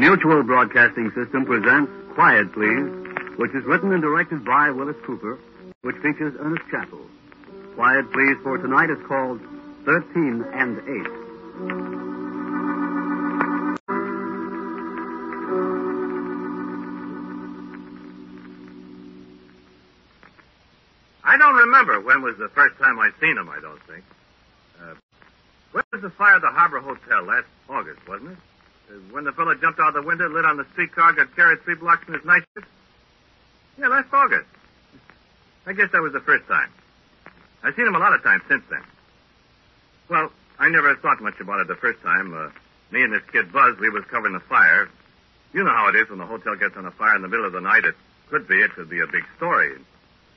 Mutual Broadcasting System presents Quiet Please, which is written and directed by Willis Cooper, which features Ernest Chappell. Quiet Please for tonight is called 13 and 8. I don't remember when was the first time I seen him, I don't think. Uh, was the fire at the Harbor Hotel? Last August, wasn't it? When the fellow jumped out the window, lit on the streetcar, got carried three blocks in his nightshirt? Yeah, last August. I guess that was the first time. I've seen him a lot of times since then. Well, I never thought much about it the first time. Uh, me and this kid Buzz, we was covering the fire. You know how it is when the hotel gets on a fire in the middle of the night. It could be, it could be a big story.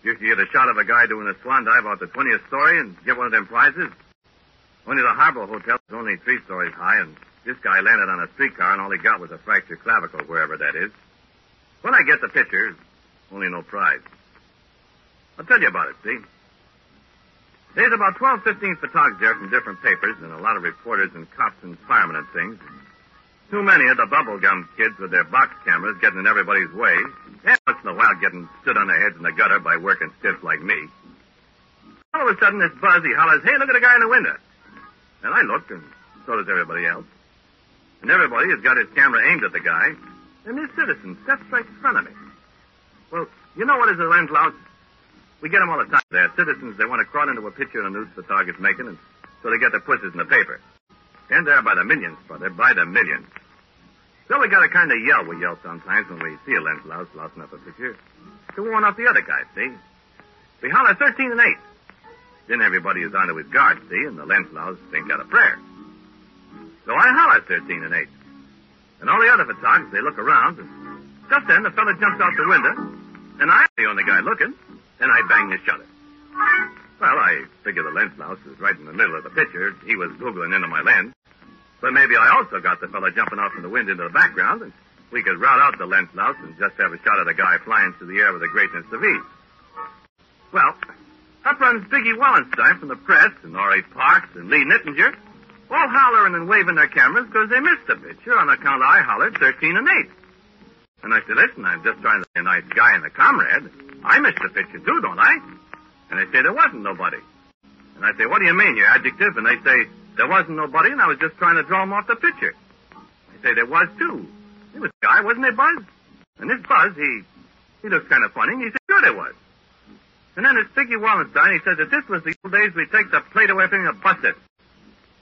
You can get a shot of a guy doing a swan dive out the 20th story and get one of them prizes. Only the Harbor Hotel is only three stories high, and this guy landed on a streetcar, and all he got was a fractured clavicle, wherever that is. When I get the picture, only no prize. I'll tell you about it, see? There's about 12, 15 photographers there from different papers, and a lot of reporters and cops and firemen and things. Too many of the bubblegum kids with their box cameras getting in everybody's way, and once in a while getting stood on their heads in the gutter by working stiffs like me. All of a sudden, this Buzz, he hollers, hey, look at the guy in the window. And I looked, and so does everybody else. And everybody has got his camera aimed at the guy, and this citizen steps right in front of me. Well, you know what is a lens louse? We get them all the time. They're citizens, they want to crawl into a picture in a news photographer's making, and so they get their pussies in the paper. And they're by the millions, brother, by the millions. So we got a kind of yell we yell sometimes when we see a lens louse lousing up a picture. To warn off the other guys, see? We holler 13 and 8. Then everybody is onto his guard, see, and the lens louse think out a prayer. So I holler 13 and 8. And all the other photographers, they look around, and just then the fella jumps out the window, and I'm the only guy looking, and I bang the shutter. Well, I figure the lens louse is right in the middle of the picture. He was googling into my lens. But maybe I also got the fella jumping out from the window into the background, and we could rout out the lens louse and just have a shot of the guy flying through the air with the greatness of ease. Well, up runs Biggie Wallenstein from the press, and R.A. Parks, and Lee Nittinger, all hollering and waving their cameras because they missed the picture on account I hollered 13 and 8. And I said, listen, I'm just trying to be a nice guy and a comrade. I missed the picture too, don't I? And they say, there wasn't nobody. And I say, what do you mean, your adjective? And they say, there wasn't nobody, and I was just trying to draw him off the picture. I say, there was too. He was a guy, wasn't it, Buzz? And this Buzz, he, he looks kind of funny, and he said, sure there was. And then this Sticky Wallenstein, he said that this was the old days we take the plate away from and bust it.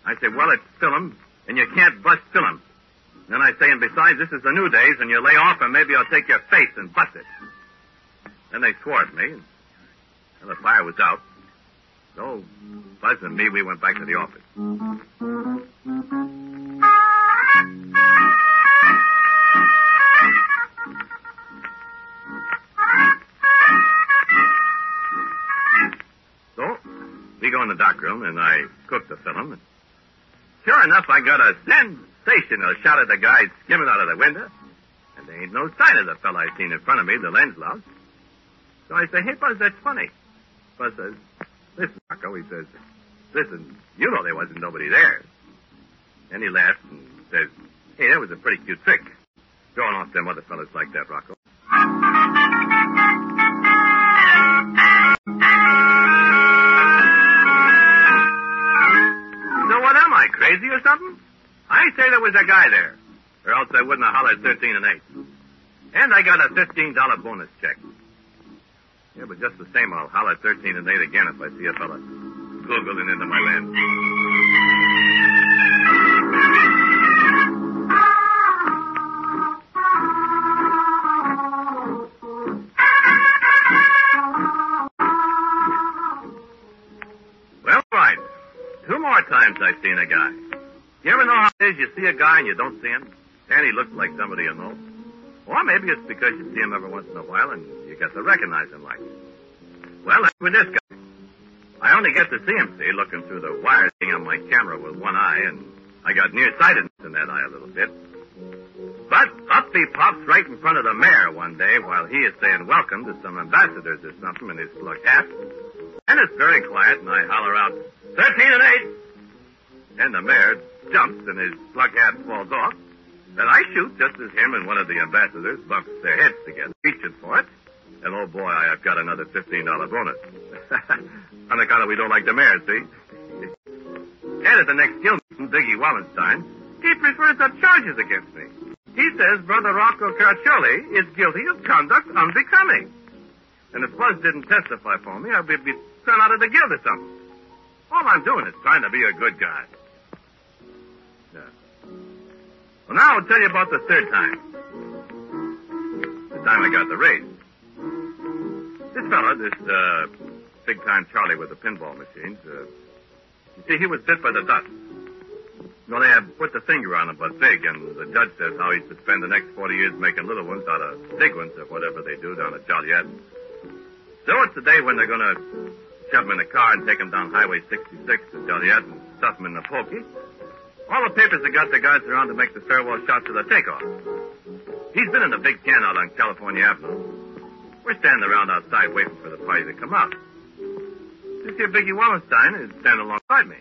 I say, well, it's film, and you can't bust film. then I say, and besides, this is the new days, and you lay off, and maybe I'll take your face and bust it. Then they swore at me, and the fire was out. So, Buzz and me, we went back to the office. So, we go in the dock room, and I cook the film. And sure enough, I got a sensational shot of the guy skimming out of the window. And there ain't no sign of the fellow I seen in front of me, the lens louse. So I say, hey, Buzz, that's funny. Buzz says, listen, Rocco, he says, listen, you know there wasn't nobody there. Then he laughs and says, hey, that was a pretty cute trick. Drawing off them other fellas like that, Rocco. Something? I say there was a guy there, or else I wouldn't have hollered 13 and 8. And I got a $15 bonus check. Yeah, but just the same, I'll holler 13 and 8 again if I see a fella googling into my land. Well, fine. Two more times I've seen a guy. You ever know how it is you see a guy and you don't see him? And he looks like somebody you know. Or maybe it's because you see him every once in a while and you get to recognize him like. Well, that's with this guy. I only get to see him, see, looking through the wire thing on my camera with one eye, and I got nearsightedness in that eye a little bit. But up he pops right in front of the mayor one day while he is saying welcome to some ambassadors or something in his slug hat. And it's very quiet, and I holler out, 13 and 8. And the mayor jumps, and his slug hat falls off. Then I shoot just as him and one of the ambassadors bumps their heads together, reaching for it. And oh boy, I've got another $15 bonus. On account of we don't like the mayor, see? and at the next guild meeting, Biggie Wallenstein, he prefers up charges against me. He says Brother Rocco Carcioli is guilty of conduct unbecoming. And if Buzz didn't testify for me, I'd be thrown out of the guild or something. All I'm doing is trying to be a good guy. Well, now I'll tell you about the third time. The time I got the raise. This fella, this uh, big-time Charlie with the pinball machines, uh, you see, he was bit by the dust. Well, they have put the finger on him, but big, and the judge says how he should spend the next 40 years making little ones out of big ones or whatever they do down at Joliet. So it's the day when they're going to shove him in a car and take him down Highway 66 to Joliet and stuff him in the pokey. All the papers have got the guys around to make the farewell shots of the takeoff. He's been in a big can out on California Avenue. We're standing around outside waiting for the party to come out. This here Biggie Wallenstein is standing alongside me.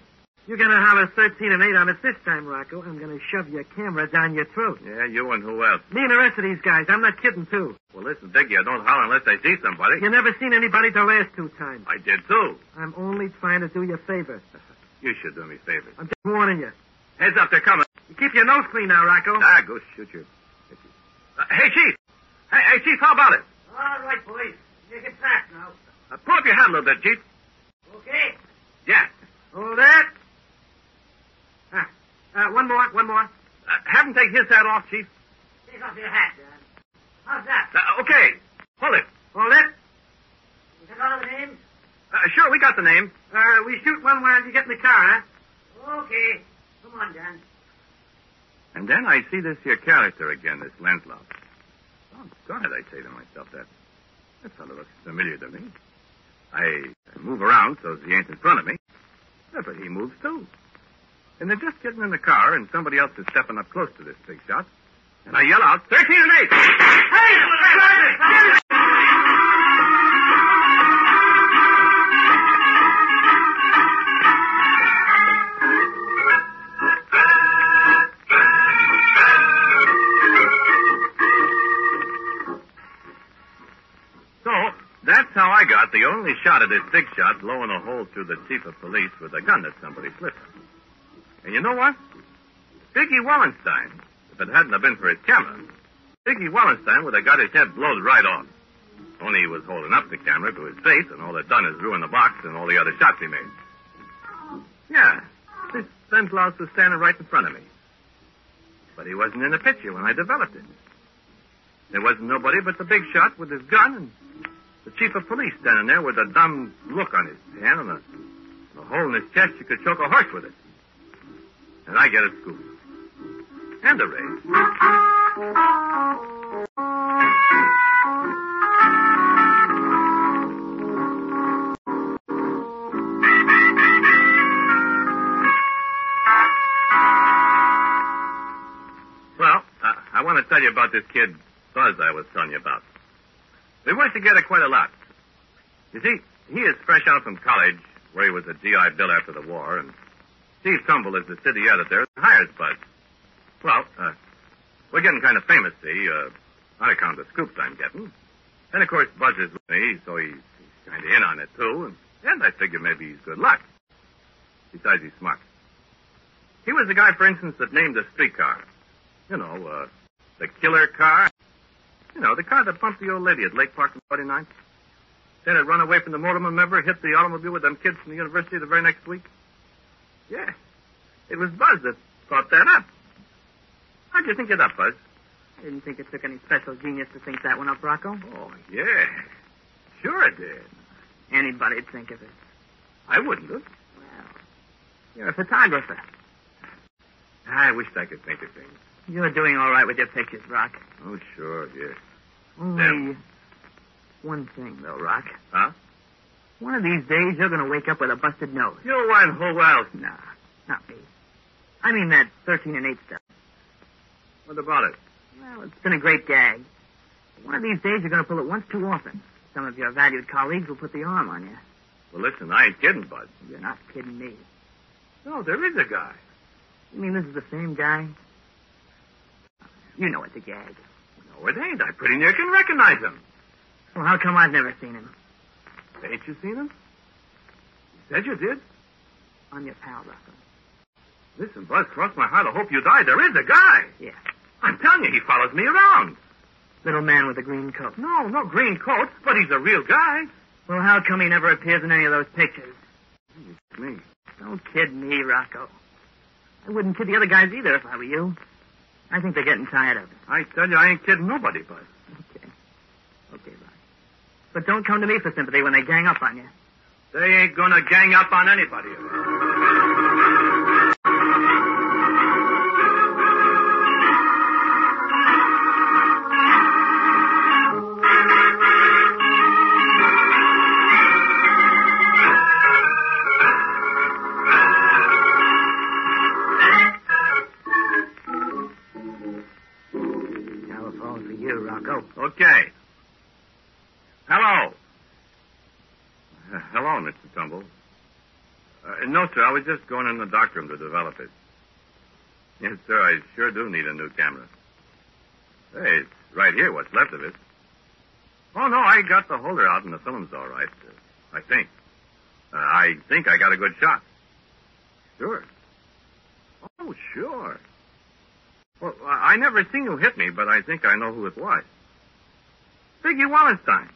You're gonna have holler 13 and 8 on it this time, Rocco. I'm gonna shove your camera down your throat. Yeah, you and who else? Me and the rest of these guys. I'm not kidding, too. Well, listen, Biggie, I don't holler unless I see somebody. You never seen anybody the last two times. I did too. I'm only trying to do you a favor. You should do me favors. I'm just warning you. Heads up, they're coming. Keep your nose clean now, Rocco. Ah, go shoot you. Uh, hey, Chief. Hey, hey, Chief, how about it? All right, police. You get back now. Uh, pull up your hat a little bit, Chief. Okay. Yeah. Hold that. Ah, uh, one more, one more. Uh, have him take his hat off, Chief. Take off your hat, Dan. How's that? Uh, okay. Hold it. Hold it. You got all the names? Uh, sure, we got the name. Uh, we shoot one while you get in the car, huh? Okay. Come on, Dan. And then I see this here character again, this lens louse. Oh, God, I say to myself, that, that fellow looks familiar to me. I move around so he ain't in front of me. Yeah, but he moves too. And they're just getting in the car, and somebody else is stepping up close to this big shot. And I yell out, 13 and 8! Hey! The only shot at this big shot blowing a hole through the chief of police with a gun that somebody slipped. And you know what? Biggie Wallenstein, if it hadn't have been for his camera, Biggie Wallenstein would have got his head blown right off. Only he was holding up the camera to his face, and all it done is ruin the box and all the other shots he made. Yeah, this Stanislaus was standing right in front of me. But he wasn't in the picture when I developed it. There wasn't nobody but the big shot with his gun and the chief of police standing there with a dumb look on his hand and a, a hole in his chest you could choke a horse with it. And I get a scoop. And a raise. Well, I, I want to tell you about this kid, Buzz, I was telling you about. We worked together quite a lot. You see, he is fresh out from college, where he was a GI Bill after the war, and Steve Trumbull is the city editor and hires Buzz. Well, uh, we're getting kind of famous, see, uh, on account of the scoops I'm getting. And of course, Buzz is with me, so he's, he's kind of in on it too, and, and I figure maybe he's good luck. Besides, he's smart. He was the guy, for instance, that named the streetcar. You know, uh, the killer car. You know, the car that bumped the old lady at Lake Park on 49th. Then it run away from the motorman, remember? Hit the automobile with them kids from the university the very next week? Yeah. It was Buzz that thought that up. How'd you think it up, Buzz? I didn't think it took any special genius to think that one up, Rocco. Oh, yeah. Sure it did. Anybody'd think of it. I wouldn't have. Well, you're a photographer. I wished I could think of things. You're doing all right with your pictures, Rock. Oh, sure, yes. Only Them. one thing, though, Rock. Huh? One of these days, you're going to wake up with a busted nose. You went who else? Nah, not me. I mean that 13 and 8 stuff. What about it? Well, it's been a great gag. One of these days, you're going to pull it once too often. Some of your valued colleagues will put the arm on you. Well, listen, I ain't kidding, Bud. You're not kidding me. No, there is a guy. You mean this is the same guy? You know it's a gag. No, it ain't. I pretty near can recognize him. Well, how come I've never seen him? Ain't you seen him? You said you did. I'm your pal, Rocco. Listen, Buzz, cross my heart. I hope you die. There is a guy. Yeah. I'm telling you, he follows me around. Little man with a green coat. No, no green coat, but he's a real guy. Well, how come he never appears in any of those pictures? It's Me. Don't kid me, Rocco. I wouldn't kid the other guys either if I were you. I think they're getting tired of it. I tell you, I ain't kidding nobody, Buzz. Okay. Okay, Rock. But don't come to me for sympathy when they gang up on you. They ain't gonna gang up on anybody. Sir, I was just going in the dark room to develop it. Yes, sir, I sure do need a new camera. Hey, it's right here, what's left of it. Oh, no, I got the holder out and the film's all right. Uh, I think. Uh, I think I got a good shot. Sure. Oh, sure. Well, I never seen you hit me, but I think I know who it was. Biggie Wallenstein.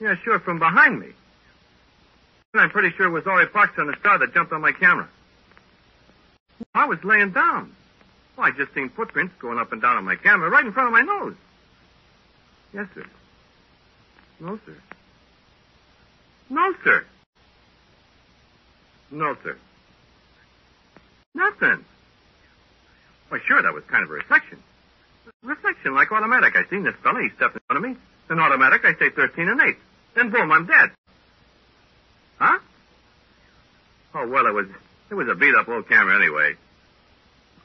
Yeah, sure, from behind me. And I'm pretty sure it was Ori Parks on the star that jumped on my camera. I was laying down. Well, I just seen footprints going up and down on my camera right in front of my nose. Yes, sir. No, sir. No, sir. No, sir. Nothing. Why, sure, that was kind of a reflection. Reflection, like automatic. I seen this fella, he stepped in front of me. Then automatic, I say 13 and 8. Then boom, I'm dead. Huh? Oh, well, it was, it was a beat up old camera anyway.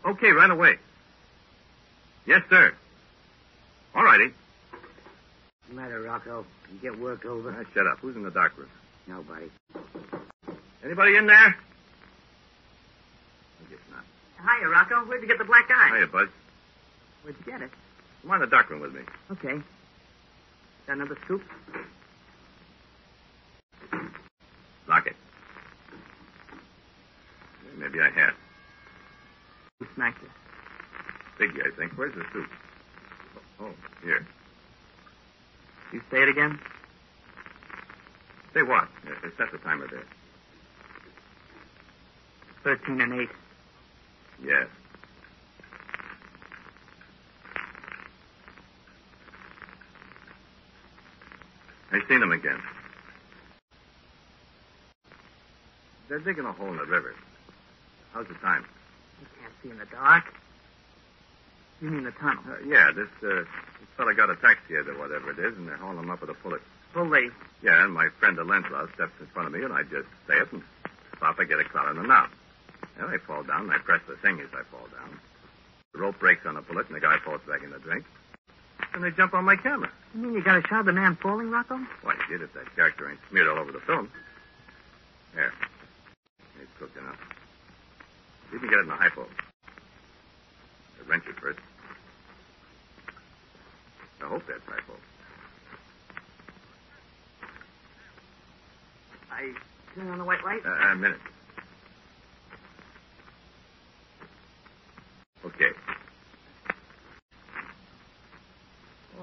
Okay, right away. Yes, sir. All righty. What's the matter, Rocco? You get work over? Shut up. Who's in the dark room? Nobody. Anybody in there? I guess not. Hiya, Rocco. Where'd you get the black eye? Hiya, Bud. Where'd you get it? Come on in the dark room with me. Okay. Got another scoop? Locket? Maybe I had. Thank you. Biggie, I think. Where's the soup? Oh, here. You say it again? Say what? Uh, set the timer there. Thirteen and eight. Yes. I seen him again. They're digging a hole in the river. How's the time? You can't see in the dark. You mean the tunnel? Uh, yeah, this, uh, this fella got a taxi or whatever it is, and they're hauling him up with a pulley. Pulley. Yeah, and my friend the steps in front of me, and I just say it and stop and get a clout on the knob. And I fall down, and I press the thing as I fall down. The rope breaks on the bullet, and the guy falls back in the drink. And they jump on my camera. You mean you got a shot of the man falling, Rocco? Why, you did if that character ain't smeared all over the film. There. Cooked enough. You can get it in the hypo. The wrench it first. I hope that's hypo. I turn on the white light. Uh, a minute. Okay.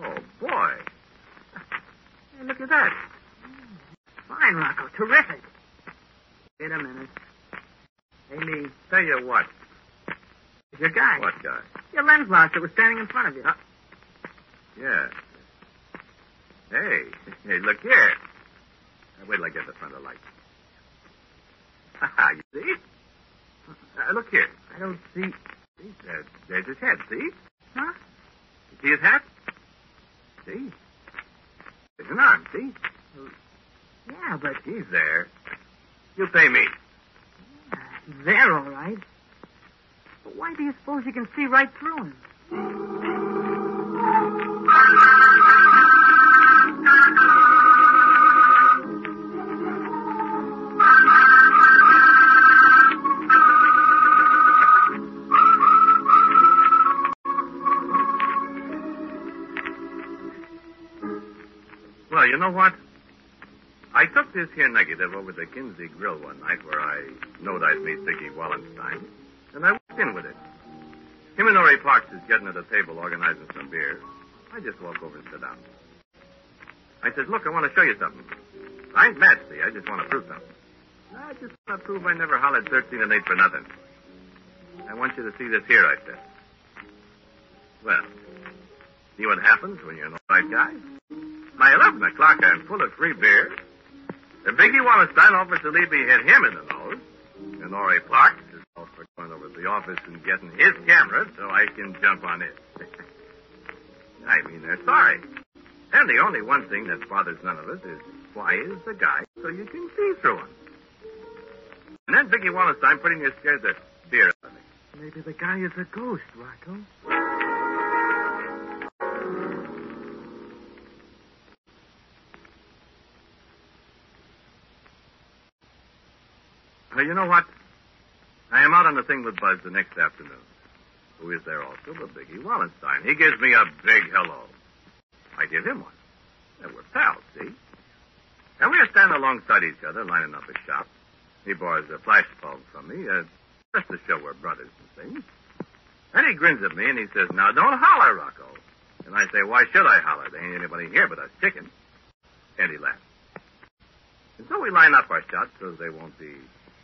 Oh, boy. Hey, look at that. Fine, Rocco. Terrific. Wait a minute. Hey, me. Tell you what. Your guy. What guy? Your lens lock that was standing in front of you. Yeah. Hey, hey, look here. Wait till I get the front of the light. Ha you see? Uh, look here. I don't see. See, there, there's his head, see? Huh? You see his hat? See? There's an arm, see? Yeah, but He's there. You pay me. He's there, all right. But why do you suppose you can see right through them? Well, you know what? I took this here negative over to Kinsey Grill one night where I knowed I'd meet Dickie Wallenstein, and I walked in with it. Him and Parks is getting at a table organizing some beer. I just walk over and sit down. I says, look, I want to show you something. I ain't mad, see. I just want to prove something. I just want to prove I never hollered 13 and 8 for nothing. I want you to see this here, I said. Well, see what happens when you're the right guy? By 11 o'clock, I'm full of free beer. And Biggie Wallenstein leave me hit him in the nose. And Ori Parks is all for going over to the office and getting his camera so I can jump on it. I mean, they're sorry. And the only one thing that bothers none of us is why is the guy so you can see through him. And then Biggie Wallenstein pretty near scares the beer out of me. Maybe the guy is a ghost, Rocco. Well, you know what? I am out on the thing with Buzz the next afternoon. Who is there also but Biggie Wallenstein. He gives me a big hello. I give him one. We're pals, see? And we are standing alongside each other, lining up a shop. He borrows a flash bulb from me, uh, just to show we're brothers and things. And he grins at me and he says, Now don't holler, Rocco. And I say, Why should I holler? There ain't anybody here but us chickens. And he laughs. And so we line up our shots so they won't be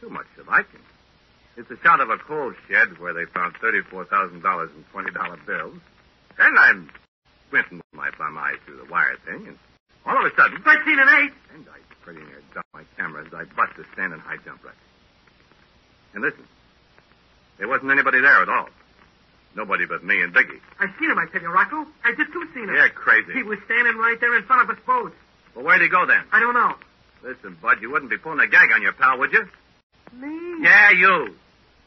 too much to liking. It's a shot of a coal shed where they found $34,000 in $20 bills. And I'm squinting with my bum eyes through the wire thing, and all of a sudden, 13 and 8. and I pretty near drop my camera as I bust a standing high jump right. And listen, there wasn't anybody there at all. Nobody but me and Biggie. I seen him, I tell you, Rocco. I just too seen him. You're crazy. He was standing right there in front of us both. Well, where'd he go then? I don't know. Listen, Bud, you wouldn't be pulling a gag on your pal, would you? Me? Yeah, you.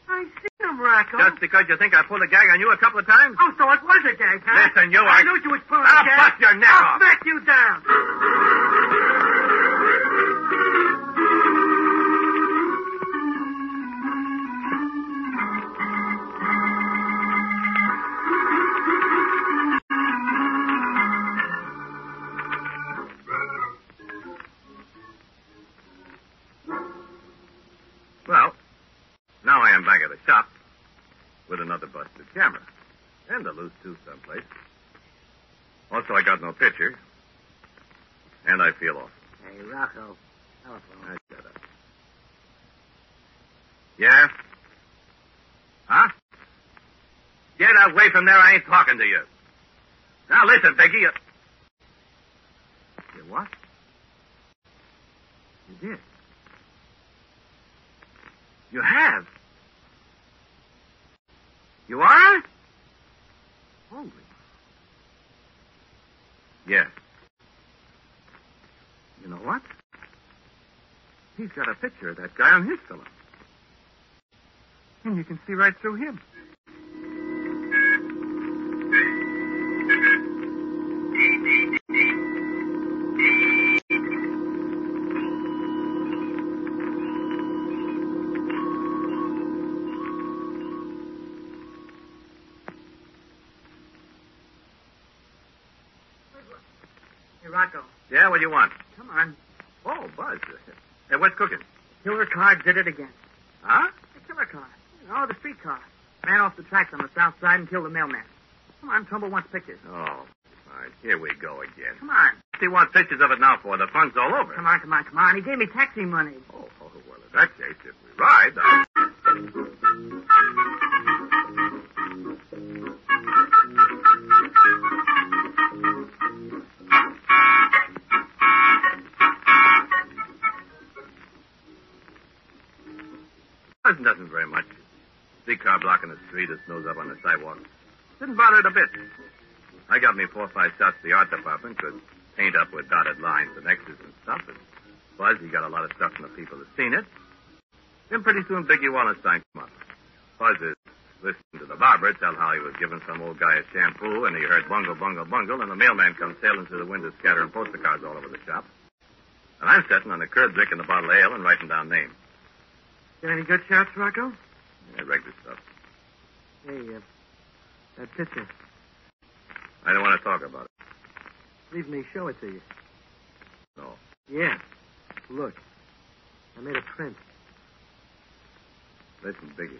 I seen him, Rocco. Just because you think I pulled a gag on you a couple of times? Oh, so it was a gag, huh? Listen, you, I I- knew you was pulling I'll a gag. bust your neck I'll off. smack you down. Someplace. Also, I got no picture, and I feel off. Hey, Rocco. Telephone. I shut up. Yeah? Huh? Get away from there. I ain't talking to you. Now listen, Becky. You, you what? You did. You have. You are? Holy. Yes. You know what? He's got a picture of that guy on his film. And you can see right through him. What you want? come on. Oh, Buzz. Hey, what's cooking? Killer car did it again. Huh? The killer car. Oh, the street car. Ran off the tracks on the south side and killed the mailman. Come on, Trumbull wants pictures. Oh, all right. Here we go again. Come on. What do you want pictures of it now for? The fun's all over. Come on, come on, come on. He gave me taxi money. Oh, oh, well, in that case, if we ride, I... Doesn't, very much. Street car blocking the street, his nose up on the sidewalk. Didn't bother it a bit. I got me four or five shots the art department, could paint up with dotted lines and X's and stuff. And Buzz, he got a lot of stuff from the people that seen it. Then pretty soon Biggie Wallenstein come up. Buzz is listening to the barber tell how he was giving some old guy a shampoo, and he heard bungle, bungle, bungle, and the mailman comes sailing through the window scattering poster cards all over the shop. And I'm sitting on the curb drinking a bottle of ale and writing down names. Got any good shots, Rocco? Yeah, regular stuff. Hey, uh, that picture. I don't want to talk about it. Leave me show it to you. No. Yeah. Look. I made a print. Listen, Biggie.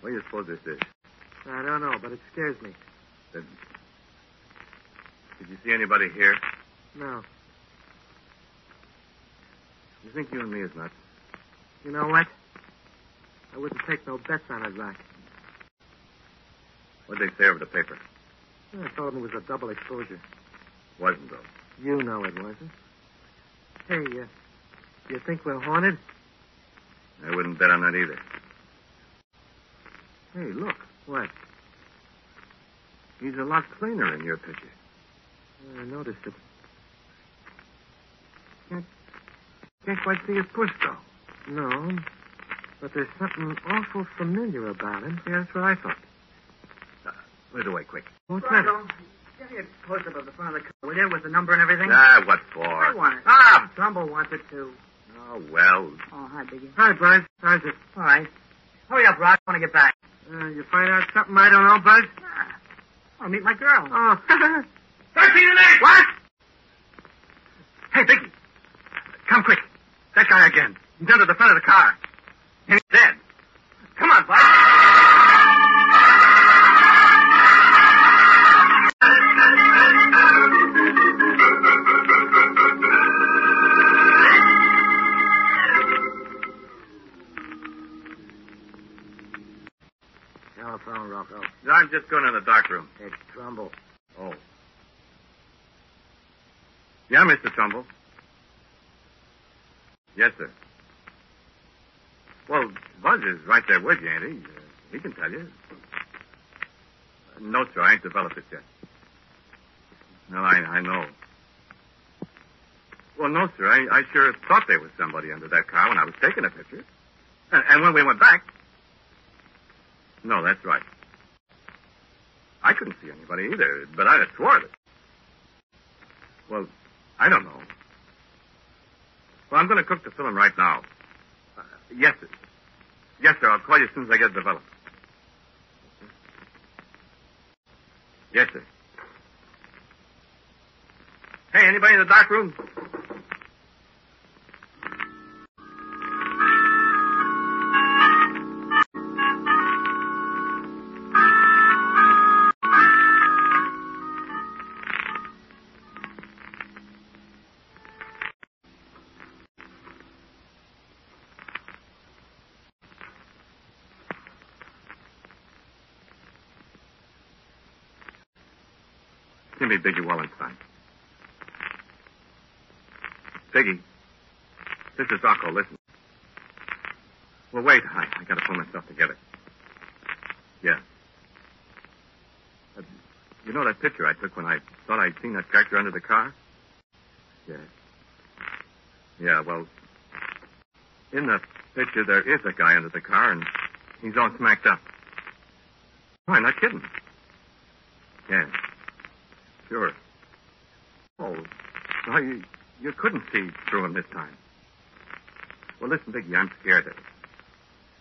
What do you suppose this is? I don't know, but it scares me. Did, did you see anybody here? No. You think you and me is nuts? You know what? I wouldn't take no bets on it, Rock. What'd they say over the paper? I told him it was a double exposure. Wasn't, though. You know it wasn't. Hey, uh, you think we're haunted? I wouldn't bet on that either. Hey, look. What? He's a lot cleaner in your picture. I noticed it. Can't, can't quite see his push, though. No, but there's something awful familiar about him. Yeah, that's what I thought. Uh, put it away, quick. What's Rocco, give me a close-up of the front of the car, will you, with the number and everything? Ah, what for? I want it. Ah! Trumbull wants it, too. Oh, well. Oh, hi, Biggie. Hi, Buzz. How's it? All right. Hurry up, Rod. I want to get back. Uh, you find out something I don't know, Buzz? Ah, I'll meet my girl. Oh. Thirteen and eight! what? Hey, Biggie. Come quick. That guy again. He's under the front of the car. And he's dead. Come on, Bud. Telephone, Rocco. I'm just going in the dark room. It's Trumbull. Oh. Yeah, Mr. Trumbull. Yes, sir. Well, Buzz is right there with you, ain't he? Uh, he can tell you. No, sir, I ain't developed it yet. No, I, I know. Well, no, sir, I, I sure thought there was somebody under that car when I was taking a picture. And, and when we went back. No, that's right. I couldn't see anybody either, but I'd have swore it. Well, I don't know. Well, I'm going to cook the film right now. Yes, sir. Yes, sir. I'll call you as soon as I get developed. Yes, sir. Hey, anybody in the dark room? Me Biggie Wallenstein. Biggie, This is Rocco. Listen. Well, wait. I, I got to pull myself together. Yeah. Uh, you know that picture I took when I thought I'd seen that character under the car? Yeah. Yeah, well, in the picture there is a guy under the car, and he's all smacked up. Oh, I'm not kidding. Yeah. Sure. Oh, no, you, you couldn't see through him this time. Well, listen, Biggie, I'm scared.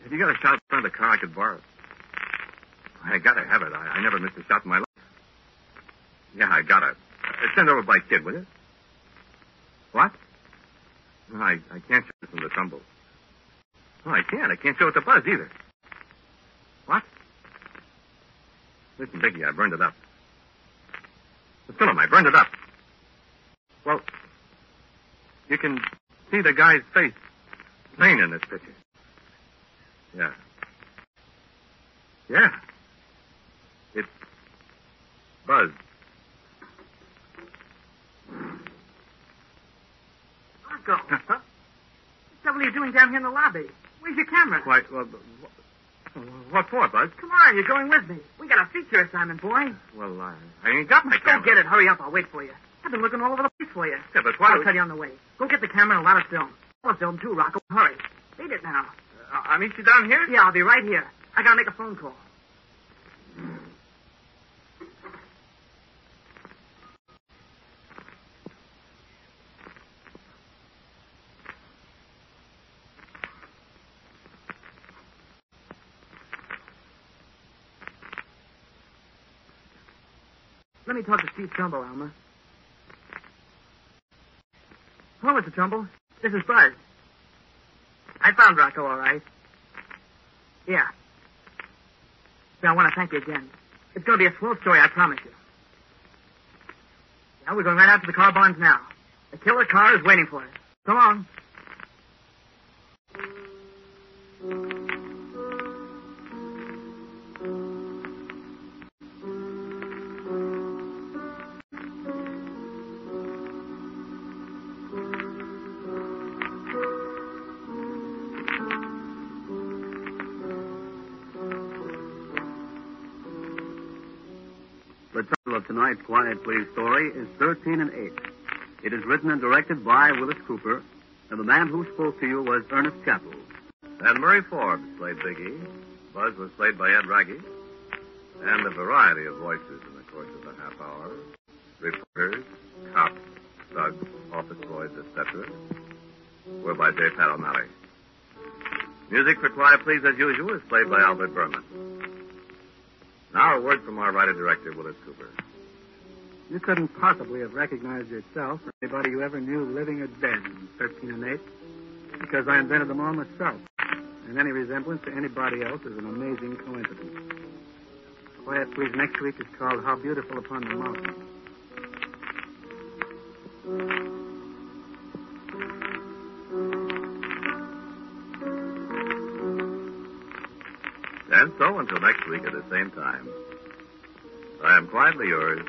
Have you got a shot in front of the car I could borrow? I gotta have it. I, I never missed a shot in my life. Yeah, I got it. Uh, send over by Kid, will you? What? I, I can't show it from the Trumbull. No, I can't. I can't show it to Buzz either. What? Listen, Biggie, I burned it up. The film, I burned it up. Well, you can see the guy's face plain in this picture. Yeah. Yeah. It's Buzz. Rocco. what the devil are you doing down here in the lobby? Where's your camera? Why, well, what for, Buzz? Come on, you're going with me. We got a feature assignment, boy. Well, I, I ain't got my camera. Go get it. Hurry up. I'll wait for you. I've been looking all over the place for you. Yeah, but why I'll tell you on the way. Go get the camera and a lot of film. All of film, too, Rocco. Hurry. Beat it now. Uh, I meet you down here? Yeah, I'll be right here. I gotta make a phone call. Let me talk to Steve Trumbull, Alma. Hello, Mr. Trumbull. This is Buzz. I found Rocco all right. Yeah. Yeah, I want to thank you again. It's going to be a slow story, I promise you. Yeah, we're going right out to the car barns now. The killer car is waiting for us. So long. Tonight's Quiet Please story is 13 and 8. It is written and directed by Willis Cooper, and the man who spoke to you was Ernest Chappell. And Murray Forbes played Big E. Buzz was played by Ed Raggy. And a variety of voices in the course of the half hour. Reporters, cops, thugs, office boys, etc. were by J. Pat O'Malley. Music for Quiet Please, as usual, is played by Albert Buhrman. Now a word from our writer-director, Willis Cooper. You couldn't possibly have recognized yourself or anybody you ever knew living or dead in 13 and 8 because I invented them all myself. And any resemblance to anybody else is an amazing coincidence. Quiet Please next week is called How Beautiful Upon the Mountain. And so, until next week at the same time, I am quietly yours,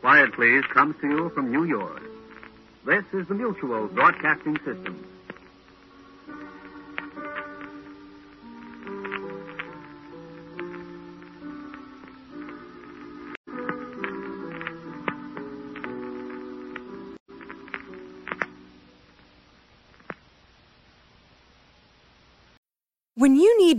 Quiet Please comes to you from New York. This is the Mutual Broadcasting System.